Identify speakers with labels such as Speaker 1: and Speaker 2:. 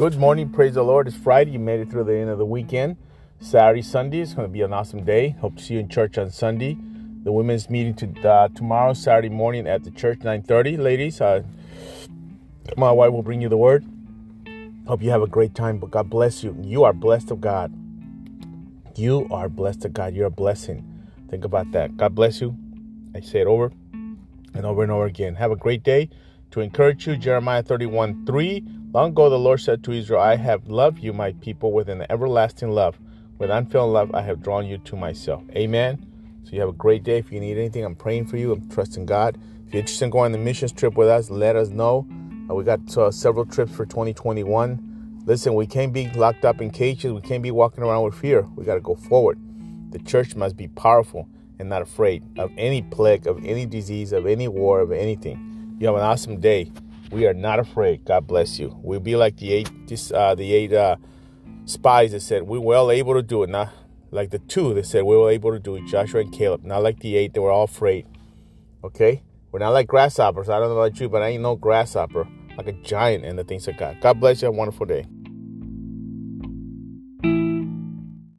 Speaker 1: Good morning. Praise the Lord. It's Friday. You made it through the end of the weekend. Saturday, Sunday is going to be an awesome day. Hope to see you in church on Sunday. The women's meeting to uh, tomorrow, Saturday morning at the church, 9:30. Ladies, uh, my wife will bring you the word. Hope you have a great time. But God bless you. You are blessed of God. You are blessed of God. You're a blessing. Think about that. God bless you. I say it over and over and over again. Have a great day. To encourage you, Jeremiah 31 3. Long ago, the Lord said to Israel, I have loved you, my people, with an everlasting love. With unfailing love, I have drawn you to myself. Amen. So you have a great day. If you need anything, I'm praying for you. I'm trusting God. If you're interested in going on the missions trip with us, let us know. Uh, we got uh, several trips for 2021. Listen, we can't be locked up in cages. We can't be walking around with fear. We got to go forward. The church must be powerful and not afraid of any plague, of any disease, of any war, of anything. You have an awesome day. We are not afraid. God bless you. We'll be like the eight, uh, the eight uh, spies that said we were well able to do it. Not like the two that said we were able to do it, Joshua and Caleb. Not like the eight that were all afraid. Okay, we're not like grasshoppers. I don't know about you, but I ain't no grasshopper. Like a giant in the things of God. God bless you. Have a wonderful day.